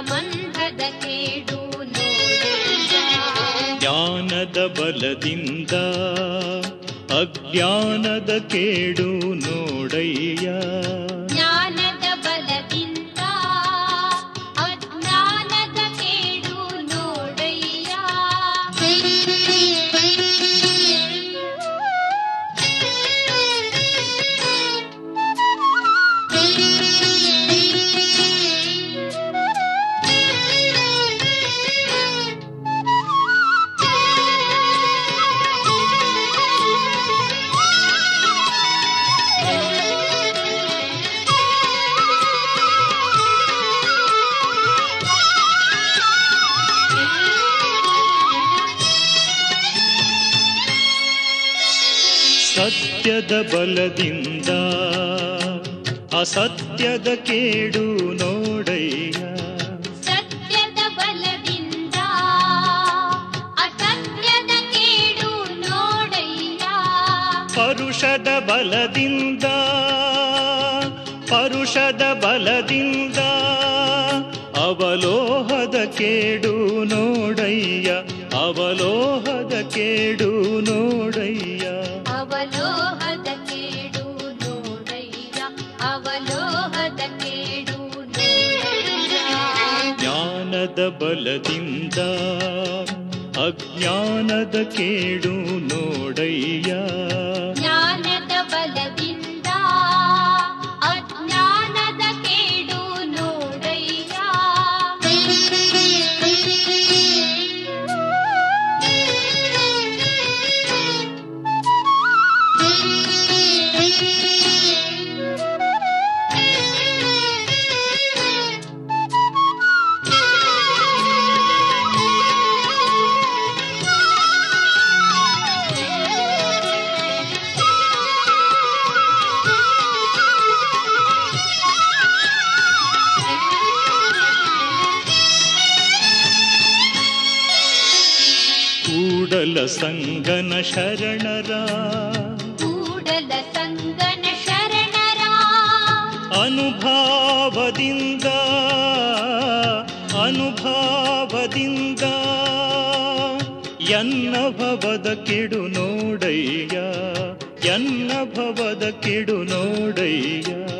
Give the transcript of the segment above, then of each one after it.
ತಮಂಧದ ಕೇಡು ಜ್ಞಾನದ ಬಲದಿಂದ ಅಜ್ಞಾನದ ಕೇಡು ನೋಡಯ್ಯ. ಸತ್ಯದ ಬಲದಿಂದ ಅಸತ್ಯದ ಕೇಡು ನೋಡಯ್ಯ. ಸತ್ಯದ ಬಲದಿಂದ ಅಸತ್ಯದ ಕೇಡು ನೋಡಯ್ಯ. ಪರುಷದ ಬಲದಿಂದ ಪರುಷದ ಬಲದಿಂದ ಅವಲೋಹದ ಕೇಡು ನೋಡಯ್ಯ. ಅವಲೋಹದ ಕೇಡು ನೋಡಯ್ಯ. ಬಲದಿಂದ ಅಜ್ಞಾನದ ಕೇಡು ನೋಡಯ್ಯ. ಸಂಗನ ಶರಣರ. ಕೂಡಲ ಸಂಗನ ಶರಣರ. ಅನುಭಾವದಿಂದ ಅನುಭಾವದಿಂದ ಎನ್ನ ಭವದ ಕೆಡು ನೋಡಯ್ಯ ಎನ್ನ ಭವದ ಕೆಡು ನೋಡಯ್ಯ.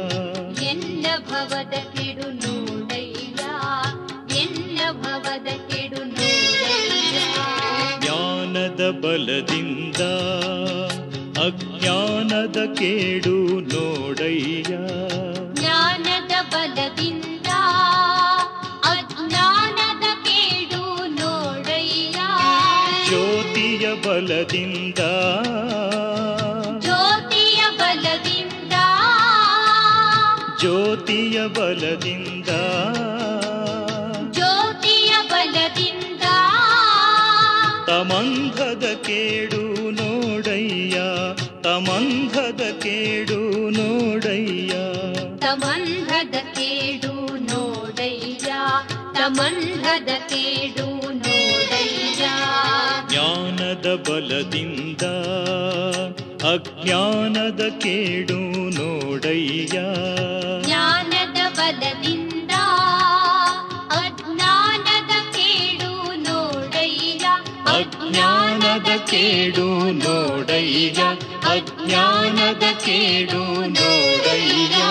ಬಲದಿಂದ ಅಜ್ಞಾನದ ಕೇಡು ನೋಡಯ್ಯ. ಜ್ಞಾನದ ಬಲದಿಂದ ಅಜ್ಞಾನದ ಕೇಡು ನೋಡಯ್ಯ. ಜ್ಯೋತಿಯ ಬಲದಿಂದ ಜ್ಯೋತಿಯ ಬಲದಿಂದ ಜ್ಯೋತಿಯ ಬಲದಿಂದ ತಮಂಧದ ಕೇಡು ನೋಡಯ್ಯ ತಮಂಧದ ಕೇಡು ನೋಡಯ್ಯ. ತಮಂಧದ ಕೇಡು ನೋಡಯ್ಯ ತಮಂಧದ ಕೇಡು ನೋಡಯ್ಯ. ಜ್ಞಾನದ ಬಲದಿಂದ ಅಜ್ಞಾನದ ಕೇಡು ನೋಡಯ್ಯ. ಜ್ಞಾನದ ಬಲದಿಂದ ಕೇಡು ನೋಡಯ್ಯ ಅಜ್ಞಾನದ ಕೇಡು ನೋಡಯ್ಯ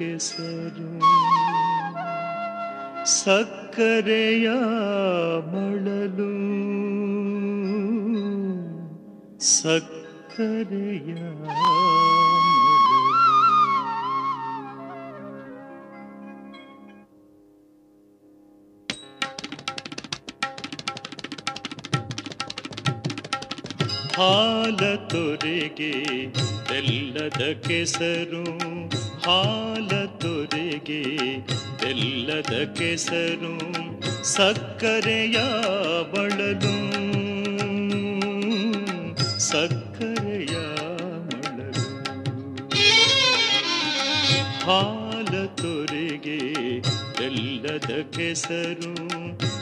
ಕೆಸರು. ಸಕ್ಕರೆಯ ಮಳಲು. ಸಕ್ಕರೆಯ ಹಾಲ ತೊರೆಗೆ ಬೆಲ್ಲದ ಕೆಸರು. ಹಾ ಕೆಸರು ಸಕ್ಕರೆಯ ಬಳಲು. ಸಕ್ಕರೆಯ ಬಳಲು. ಹಾಲ ತೊರೆಗೆ ಎಲ್ಲದ ಕೆಸರು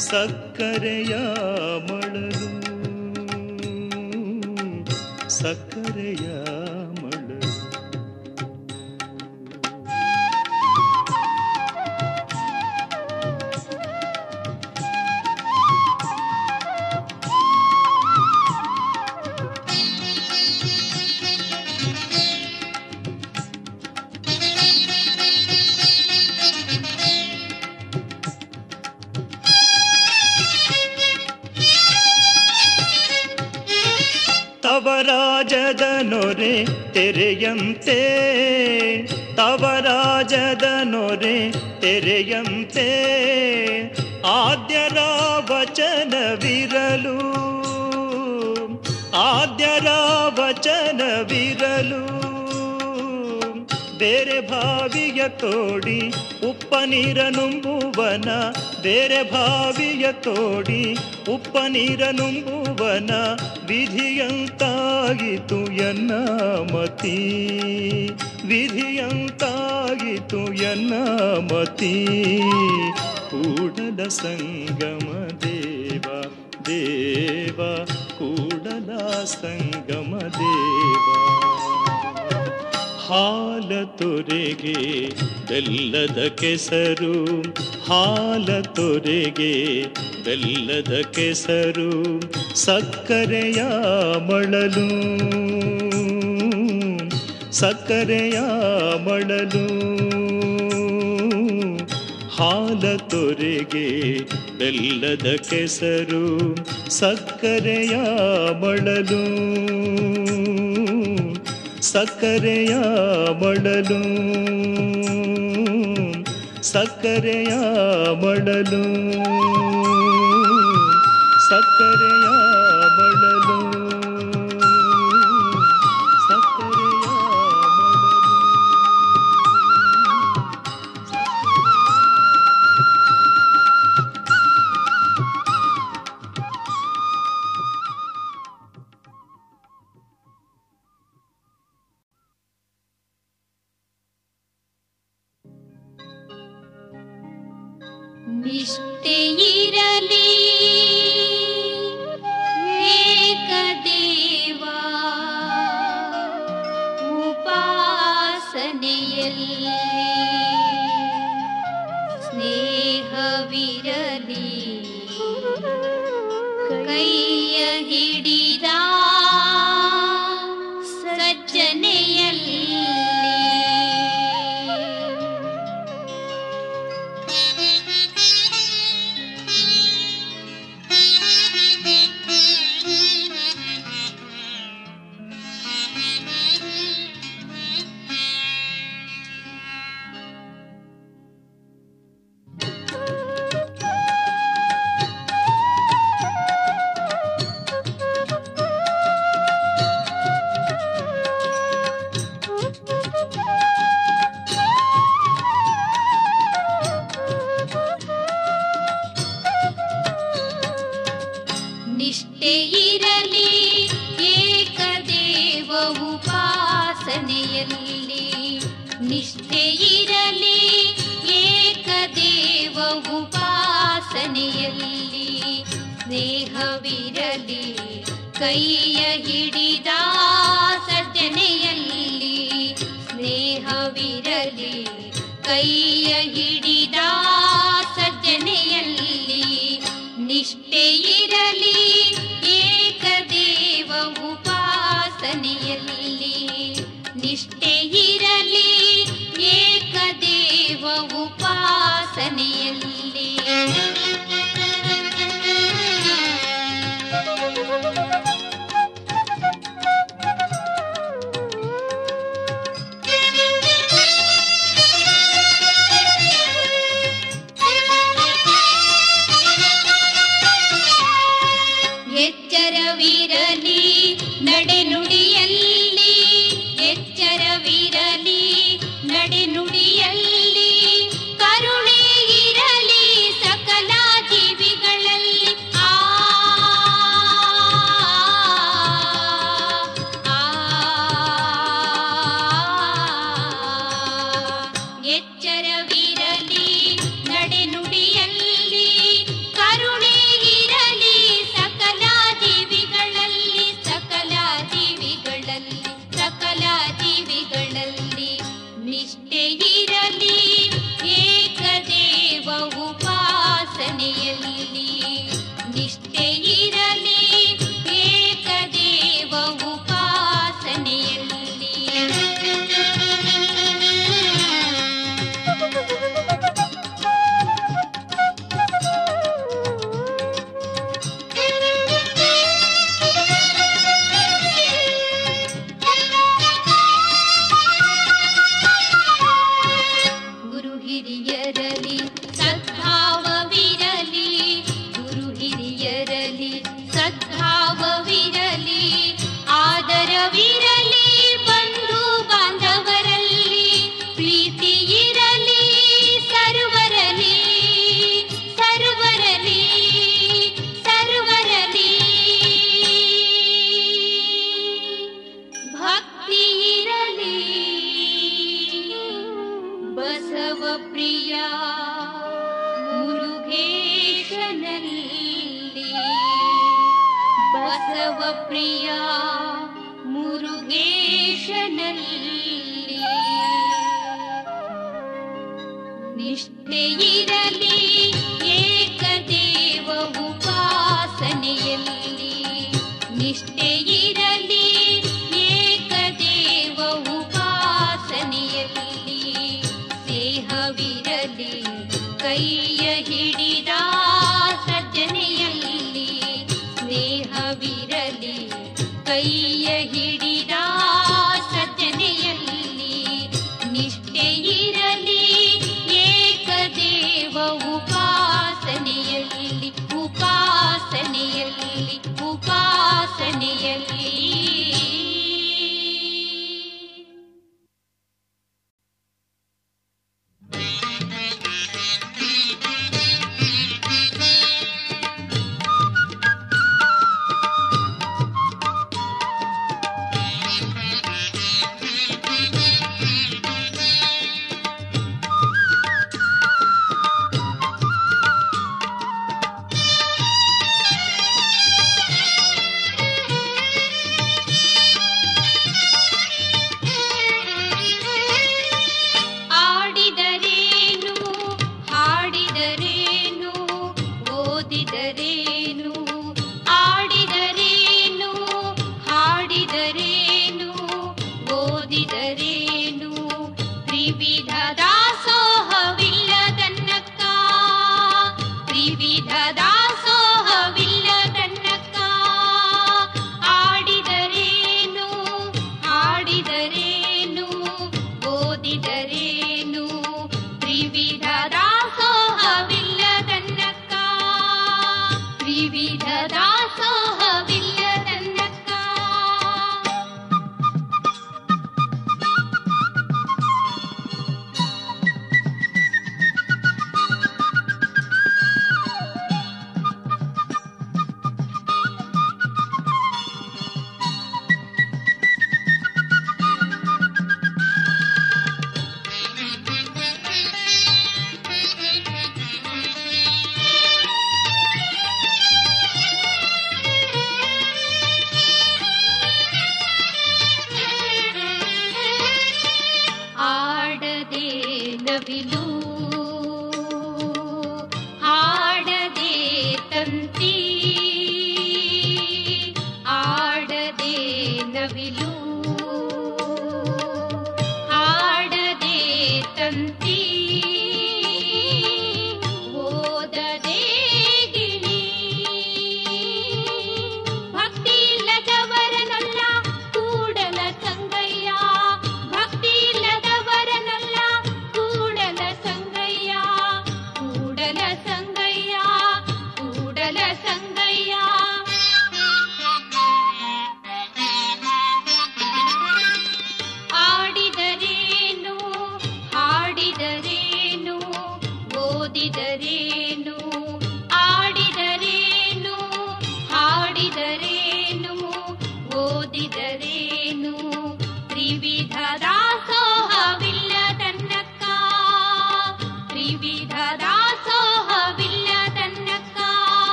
ಸಕ್ಕರೆಯ ಮಳಲು ಸಕ್ಕರೆಯ ತೆರೆಯಂತೆ ತವರಾಜದ ನೊರೆ ತೆರೆಯಂತೆ ಆದ್ಯರ ವಚನವಿರಲು ಆದ್ಯರ ವಚನವಿರಲು ಬೇರೆ ಭಾವಿಯ ತೋಡಿ ಉಪ್ಪ ನೀರ ನುಂಬುವನ, ಬೇರೆ ಭಾವಿಯ ತೋಡಿ ಉಪ್ಪ ನೀರ ನುಂಬುವನ ವಿಧಿಯಂತಾಗಿತು ಎನ್ನ ಮತಿ. ವಿಧಿಯಂತಾಗಿತು ಎನ್ನ ಮತಿ. ಕೂಡಲ ಸಂಗಮ ದೇವ ದೇವ, ಕೂಡಲ ಸಂಗಮ ದೇವ. ಹಾಲ ತೊರೆಗೆ ಬೆಲ್ಲದ ಕೆಸರು, ಹಾಲ ತೊರೆಗೆ ಬೆಲ್ಲದ ಕೆಸರು, ಸಕ್ಕರೆಯ ಮಳಲು ಸಕ್ಕರೆಯ ಮಳಲು. ಹಾಲ ತೊರೆಗೆ ಬೆಲ್ಲದ ಕೆಸರು, ಸಕ್ಕರೆಯ ಮಳಲು. ಸಕ್ಕರೆಯ ಮಡಲು ಸಕ್ಕರೆಯ ಮಡಲು ಸಕ್ಕರೆಯ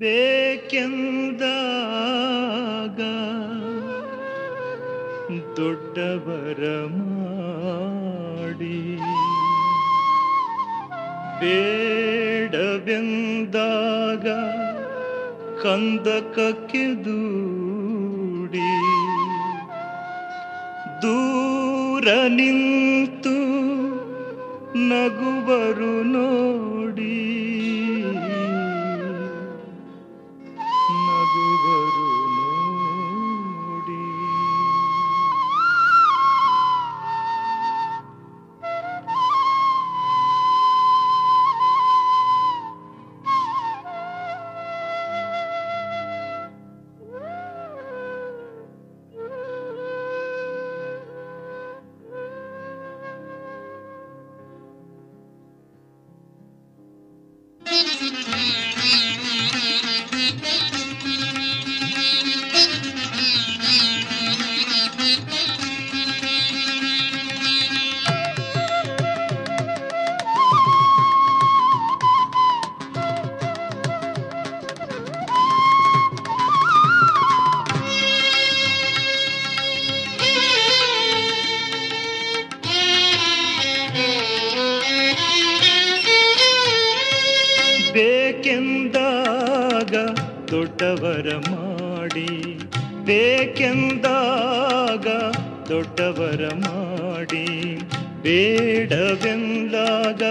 ಬೇಕೆಂದಾಗ ದೊಡ್ಡವರ ಮಾಡಿ ಬೇಡವೆಂದಾಗ ಕಂದಕಕ್ಕೆ ದೂಡಿ ದೂರ ನಿಂತು ನಗುವರು ನೋಡಿ ದೊಡ್ಡವರ ಮಾಡಿ, ಬೇಕೆಂದಾಗ ದೊಡ್ಡವರ ಮಾಡಿ, ಬೇಡವೆಂದಾಗ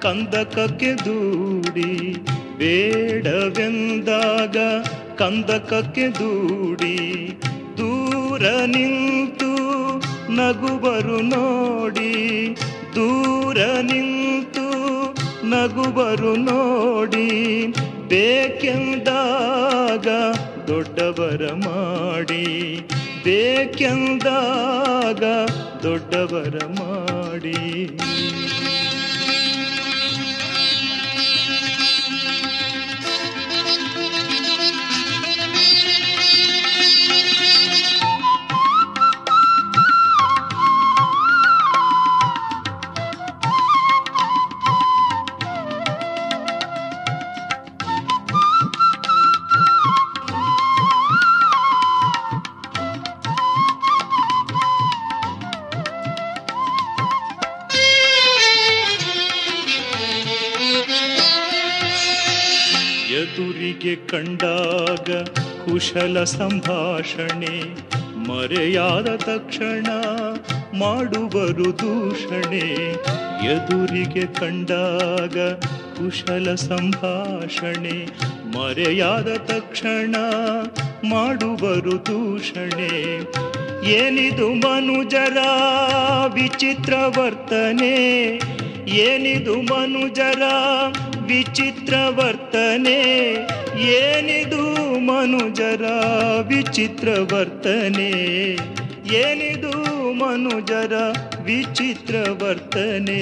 ಕಂದಕಕ್ಕೆ ದೂಡಿ, ಬೇಡವೆಂದಾಗ ಕಂದಕಕ್ಕೆ ದೂಡಿ, ದೂರ ನಿಂತು ನಗುವರು ನೋಡಿ, ದೂರ ನಿಂತು ನಗುವರು ನೋಡಿ ಬೇಕೆಂದಾಗ ದೊಡ್ಡವರ ಮಾಡಿ. ಬೇಕೆಂದಾಗ ದೊಡ್ಡವರ ಮಾಡಿ. ಕಂಡಾಗ ಕುಶಲ ಸಂಭಾಷಣೆ ಮರೆಯಾದ ತಕ್ಷಣ ಮಾಡುವರು ದೂಷಣೆ. ಎದುರಿಗೆ ಕಂಡಾಗ ಕುಶಲ ಸಂಭಾಷಣೆ ಮರೆಯಾದ ತಕ್ಷಣ ಮಾಡುವರು ದೂಷಣೆ. ಏನಿದು ಮನುಜರ ವಿಚಿತ್ರ ವರ್ತನೆ? ಏನಿದು ಮನುಜರ ವಿಚಿತ್ರ ವರ್ತನೆ? ಏನಿದು ಮನುಜರ ವಿಚಿತ್ರ ವರ್ತನೆ? ಏನಿದು ಮನುಜರ ವಿಚಿತ್ರ ವರ್ತನೆ?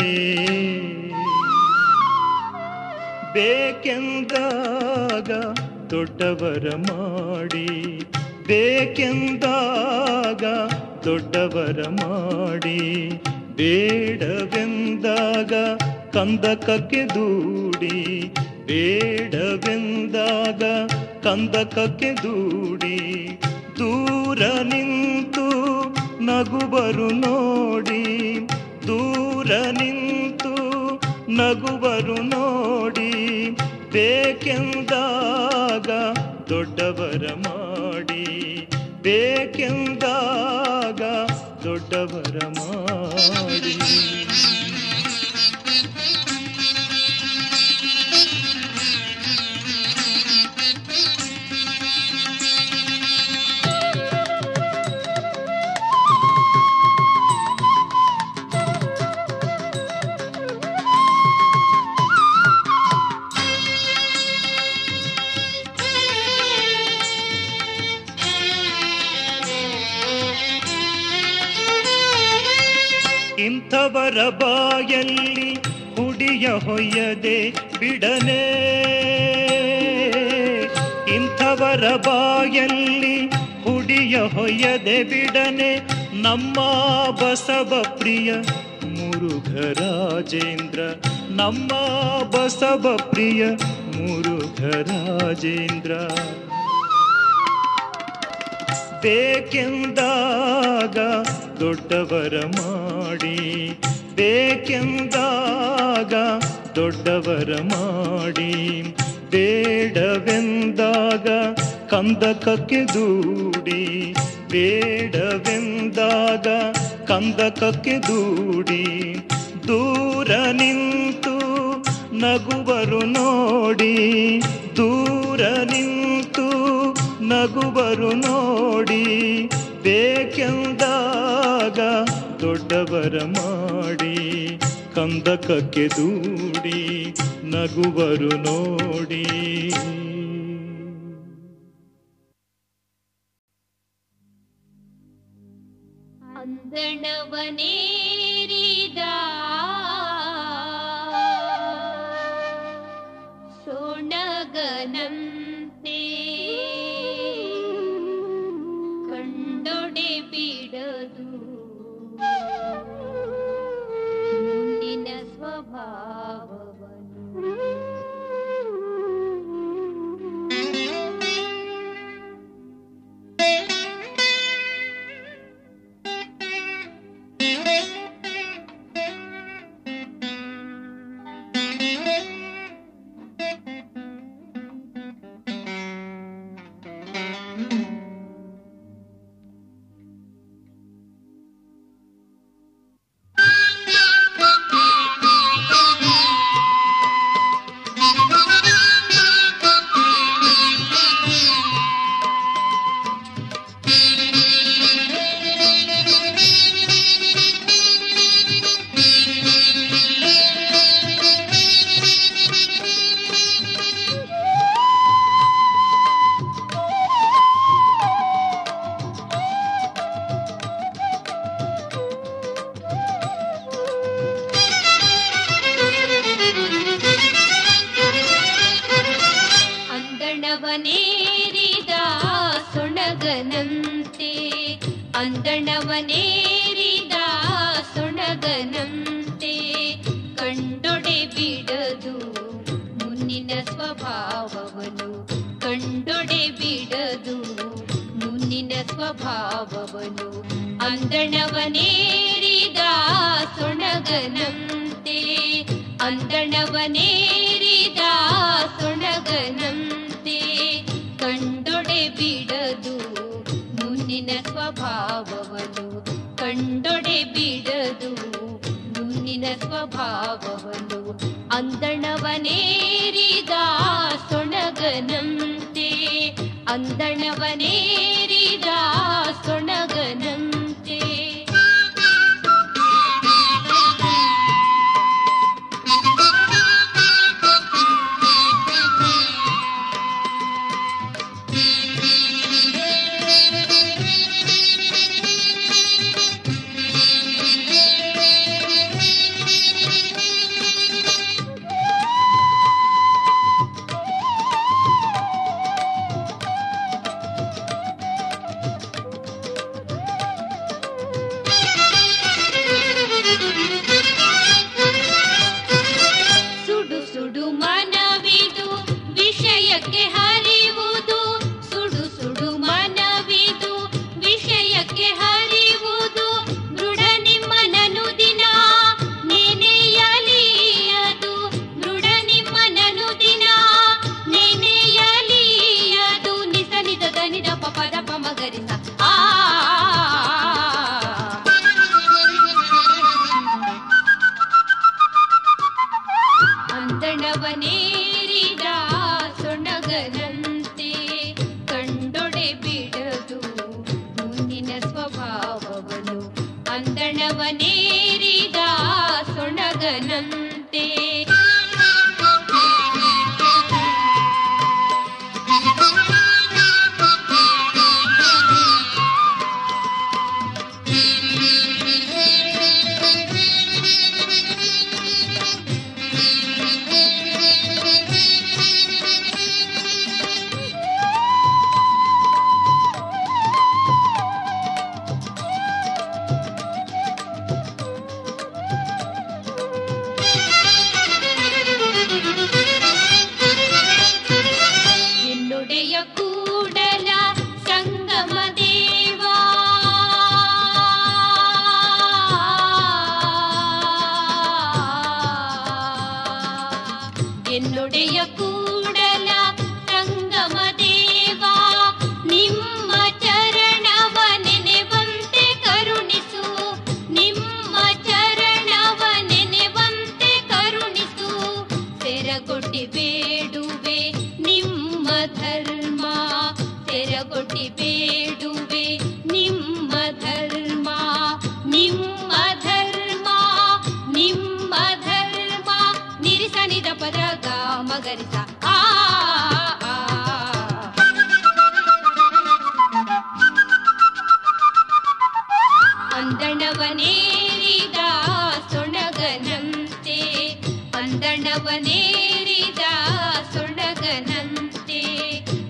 ಬೇಕೆಂದಾಗ ದೊಡ್ಡವರ ಮಾಡಿ, ಬೇಕೆಂದಾಗ ದೊಡ್ಡವರ ಮಾಡಿ, ಬೇಡವೆಂದಾಗ ಕಂದಕಕ್ಕೆ ದೂಡಿ ಬೇಡವೆಂದಾಗ ಕಂದಕಕ್ಕೆ ದೂಡಿ ದೂರ ನಿಂತು ನಗುವರು ನೋಡಿ, ದೂರ ನಿಂತು ನಗುವರು ನೋಡಿ, ಬೇಕೆಂದಾಗ ದೊಡ್ಡವರ ಮಾಡಿ, ಬೇಕೆಂದಾಗ ದೊಡ್ಡವರ ಮಾಡಿ. ಇಂಥವರ ಬಾಯಲ್ಲಿ ಹುಡಿಯ ಹೊಯ್ಯದೆ ಬಿಡನೆ. ಇಂಥವರ ಬಾಯಲ್ಲಿ ಹುಡಿಯ ಹೊಯ್ಯದೆ ಬಿಡನೆ. ನಮ್ಮ ಬಸವ ಪ್ರಿಯ ಮುರುಘರಾಜೇಂದ್ರ ನಮ್ಮ ಬಸವ ಪ್ರಿಯ ಮುರುಘರಾಜೇಂದ್ರ ಬೇಕೆಂದಾಗ ದೊಡ್ಡವರ ಮಾಡಿ ಬೇಕೆಂದಾಗ ದೊಡ್ಡವರ ಮಾಡಿ ಬೇಡವೆಂದಾಗ ಕಂದಕಕ್ಕೆ ದೂಡಿ ಬೇಡವೆಂದಾಗ ಕಂದಕಕ್ಕೆ ದೂಡಿ ದೂರ ನಿಂತು ನಗುವರು ನೋಡಿ ದೂರ ನಿಂತು ನಗುವರು ನೋಡಿ ಬೇಕೆಂದಾಗ ದೊಡ್ಡವರ ಮಾಡಿ ಕಂದಕಕ್ಕೆ ದೂಡಿ ನಗುವರು ನೋಡಿ. ಅಂದಣವನೇರಿದ ಸೋಣಗನಂತೆ bờ ಸೇರಿದ ಸುಣಗನಂತೆ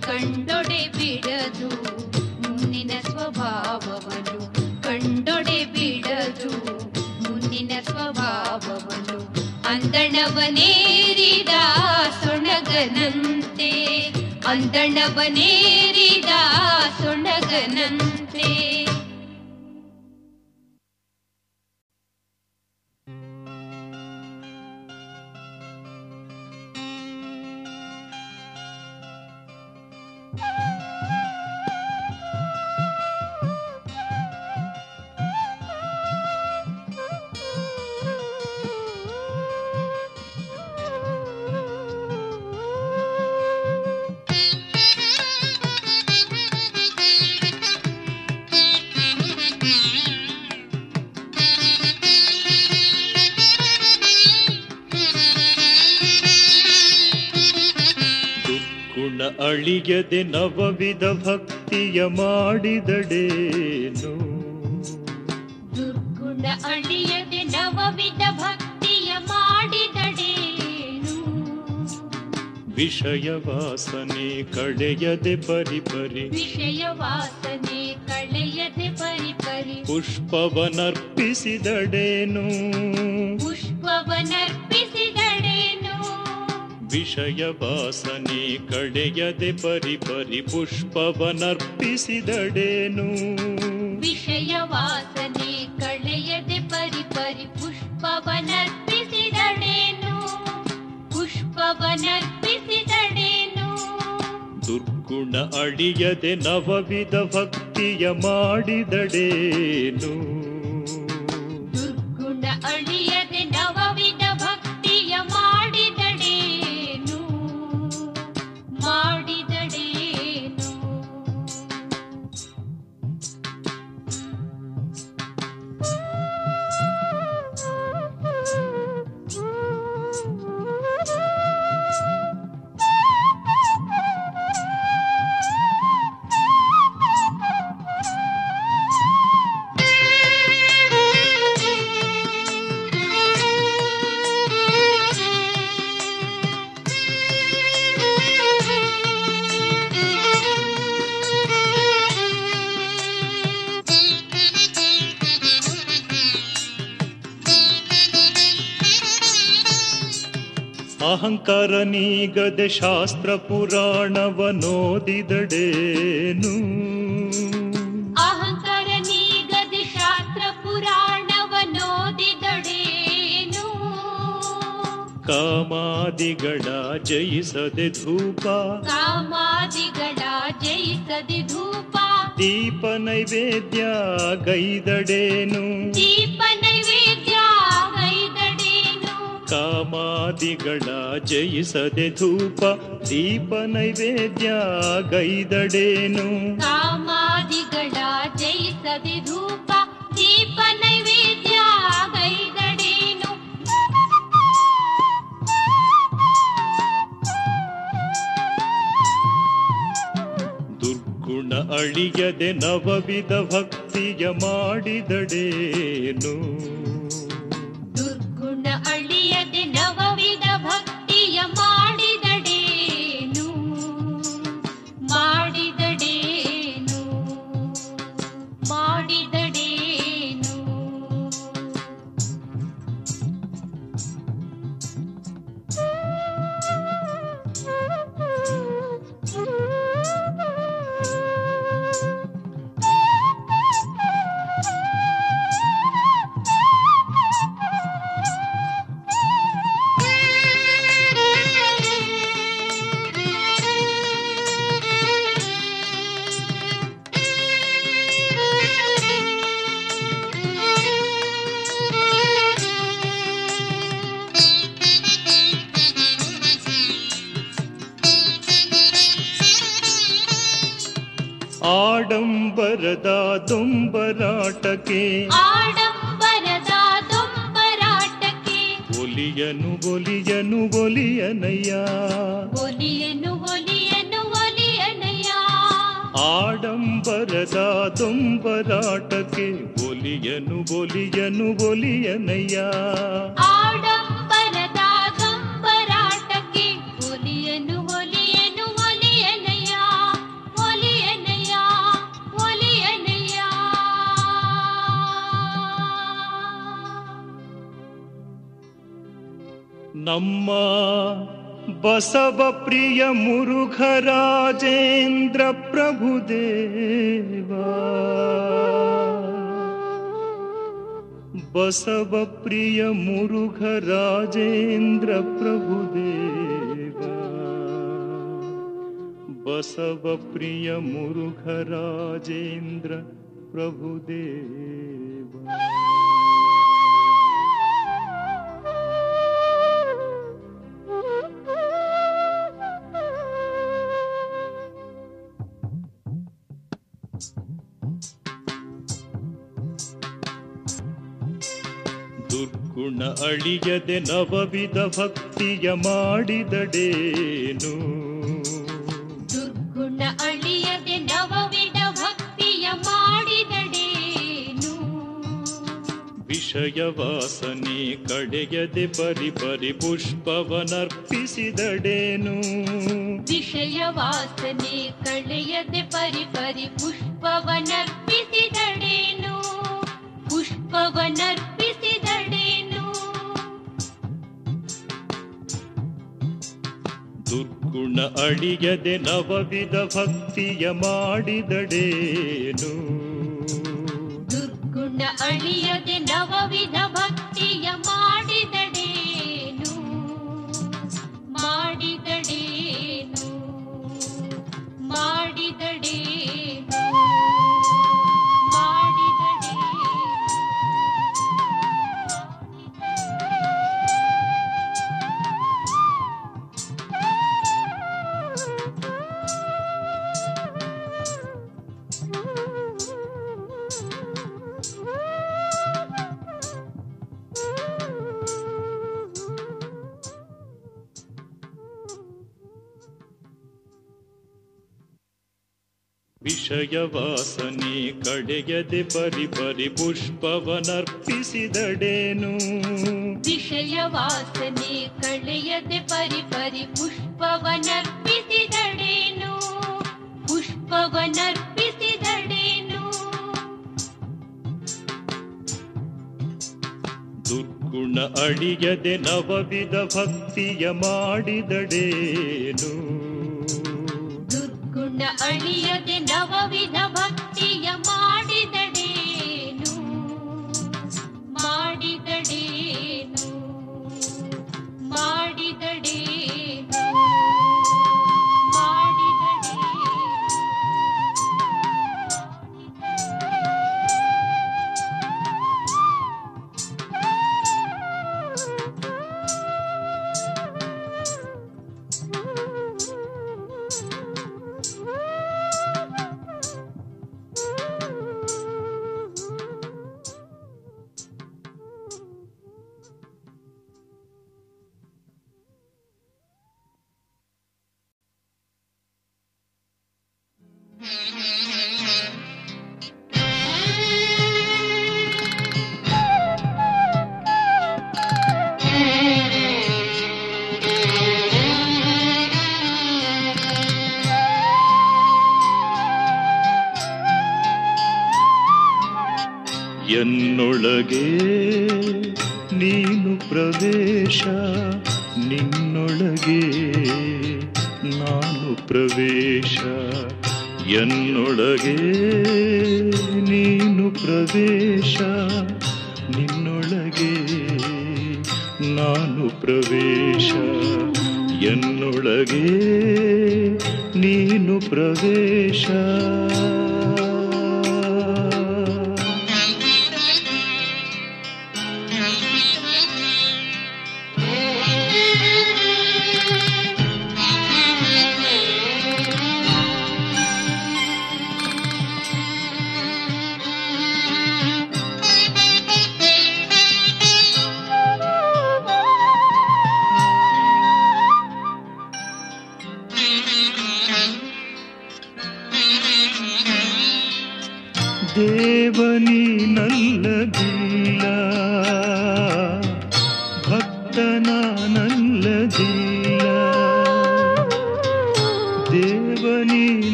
ಕಂಡೊಡೆ ಬಿಡದು ಮುನ್ನಿನ ಸ್ವಭಾವವನು. ಕಂಡೊಡೆ ಬಿಡದು ಮುನ್ನಿನ ಸ್ವಭಾವವನು. ಸುಣಗನಂತೆ ಸೊಣಗನಂತೆ ಅಂದಣವನೇರಿದ ಸುಣಗನಂತೆ. ಅಳಿಯದೆ ನವವಿಧ ಭಕ್ತಿಯ ಮಾಡಿದಡೇನು ದುರ್ಗುಣ ಅಳಿಯದೆ ನವವಿಧ ಭಕ್ತಿಯ ಮಾಡಿದಡೇನು ವಿಷಯ ವಾಸನೆ ಕಳೆಯದೆ ಪರಿ ವಿಷಯ ವಾಸನೆ ಕಳೆಯದೆ ಪರಿಪರಿ ಪುಷ್ಪವನರ್ಪಿಸಿದಡೇನು ಪುಷ್ಪವನರ್ಪಿ ವಿಷಯ ವಾಸನೆ ಕಡೆಯದೆ ಪರಿ ಪರಿ ಪುಷ್ಪವನರ್ಪಿಸಿದಡೇನು ವಿಷಯ ವಾಸನೆ ಕಳೆಯದೆ ಪರಿ ಪರಿ ಪುಷ್ಪವನರ್ಪಿಸಿದಡೇನು ಪುಷ್ಪವನರ್ಪಿಸಿದಡೇನು ದುರ್ಗುಣ ಅಳಿಯದೆ ನವವಿಧ ಭಕ್ತಿಯ ಮಾಡಿದಡೇನು ಅಹಂಕಾರ ನೀಗದೆ ಶಾಸ್ತ್ರ ಪುರಾಣವನೋದಿದಡೇನು ಅಹಂಕಾರ ನೀಗದೆ ಶಾಸ್ತ್ರ ಪುರಾಣವನೋದಿದಡೇನು ಕಾಮಾದಿಗಳ ಜಯಿಸದೆ ಧೂಪ. ಕಾಮಾದಿಗಳ ಜಯಿಸದೆ ಧೂಪ. ದೀಪ ನೈವೇದ್ಯ ಗೈದಡೇನು? ದೀಪ ನೈವೇದ್ಯ ಗೈದಡೇನು? ಕಾಮಾದಿಗಳ ಜಯಿಸದೆ ಧೂಪ ದೀಪ ನೈವೇದ್ಯ ಗೈದಡೇನು? ಕಾಮಾದಿಗಳ ಜಯಿಸದೆ ಧೂಪ ದೀಪ ನೈವೇದ್ಯ ಗೈದಡೇನು? ದುರ್ಗುಣ ಅಳಿಯದೆ ನವವಿಧ ಭಕ್ತಿಯ ಮಾಡಿದಡೇನು? ನವವಿಧ ಭಕ್ತಿಯ ಆಡಂಬರದ ದೊಂಬರಾಟಕ್ಕೆ ಆಡಂಬರದ ದೊಂಬರಾಟಕ್ಕೆ ಒಲಿಯನು ಒಲಿಯನು ಒಲಿಯನಯ್ಯ. ಒಲಿಯನು ಒಲಿಯನು ಒಲಿಯನಯ್ಯ. ಆಡಂಬರದ ದೊಂಬರಾಟಕ್ಕೆ ಒಲಿಯನು ಒಲಿಯನು ಒಲಿಯನಯ್ಯ. ಆಡಂಬರದ ನಮ್ಮ ಬಸವ ಪ್ರಿಯ ಮುರುಘರಾಜೇಂದ್ರ ಪ್ರಭುದೇವ ಬಸವ ಪ್ರಿಯ ಮುರುಘರಾಜೇಂದ್ರ ಪ್ರಭುದೇವ ಬಸವ ಪ್ರಿಯ ಮುರುಘರಾಜೇಂದ್ರ ಪ್ರಭುದೇವ ಅಳಿಯದೆ ನವವಿಧ ಭಕ್ತಿಯ ಮಾಡಿದಡೇನು? ದುರ್ಗುಣ ಅಳಿಯದೆ ನವವಿಧ ಭಕ್ತಿಯ ಮಾಡಿದಡೇನು? ವಿಷಯ ವಾಸನೆ ಕಡೆಯದೆ ಪರಿ ಪರಿ ಪುಷ್ಪವನರ್ಪಿಸಿದಡೇನು? ವಿಷಯ ವಾಸನೆ ಕಳೆಯದೆ ಪರಿ ಪರಿ ಪುಷ್ಪವನರ್ಪಿಸಿದಡೇನು? ಪುಷ್ಪವನರ್ಪಿಸಿದಡೇನು ದುರ್ಗುಣ ಅಡಿಯದೆ ನವವಿಧ ಭಕ್ತಿಯ ಮಾಡಿದಡೇನು ದುರ್ಗುಣ ಅಳಿಯದೆ ನವವಿಧ ಭಕ್ತಿಯ ಮಾಡಿದಡೇನು ಮಾಡಿದಡೇನು ಮಾಡಿದಡೇನು ವಿಷಯ ವಾಸನೆ ಕಡೆಯದೆ ಪರಿ ಪರಿ ಪುಷ್ಪವನರ್ಪಿಸಿದಡೇನು? ವಿಷಯ ವಾಸನೆ ಕಳೆಯದೆ ಪರಿ ಪರಿ ಪುಷ್ಪವನರ್ಪಿಸಿದಡೇನು? ಪುಷ್ಪವನರ್ಪಿಸಿದಡೇನು? ದುರ್ಗುಣ ಅಡಿಯದೆ ನವವಿಧ ಭಕ್ತಿಯ ಮಾಡಿದಡೇನು? अण्यववि भक्ति य मा Mm-hmm.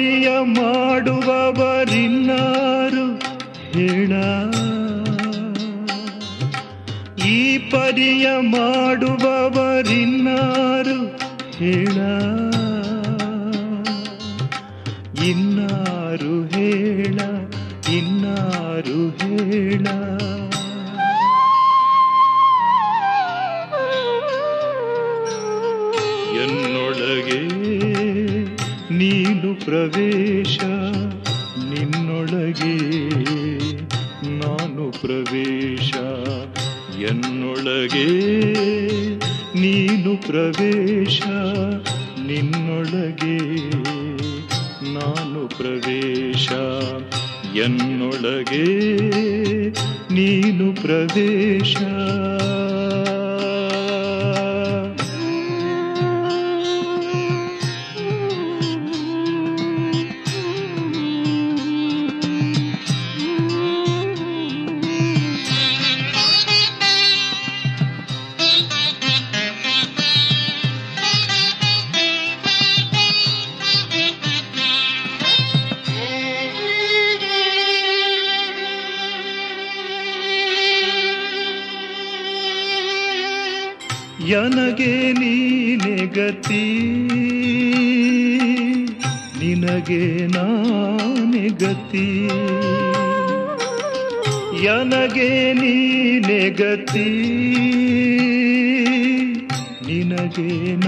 ಪರಿಯ ಮಾಡುವವರಿನ್ನಾರು ಹೇಳ. ಈ ಪರಿಯ ಮಾಡುವವರಿನ್ನಾರು ಪ್ರವೇಶ ನಿನ್ನೊಳಗೆ. ನಾನು ಪ್ರವೇಶ ಎನ್ನೊಳಗೆ. ನೀನು ಪ್ರವೇಶ ಯನಗೆ ನೀನೆ ಗತಿ. ನಿನಗೆ ನಾನೆ ಗತಿ. ಯನಗೆ ನೀನೆ ಗತಿ. ನಿನಗೆ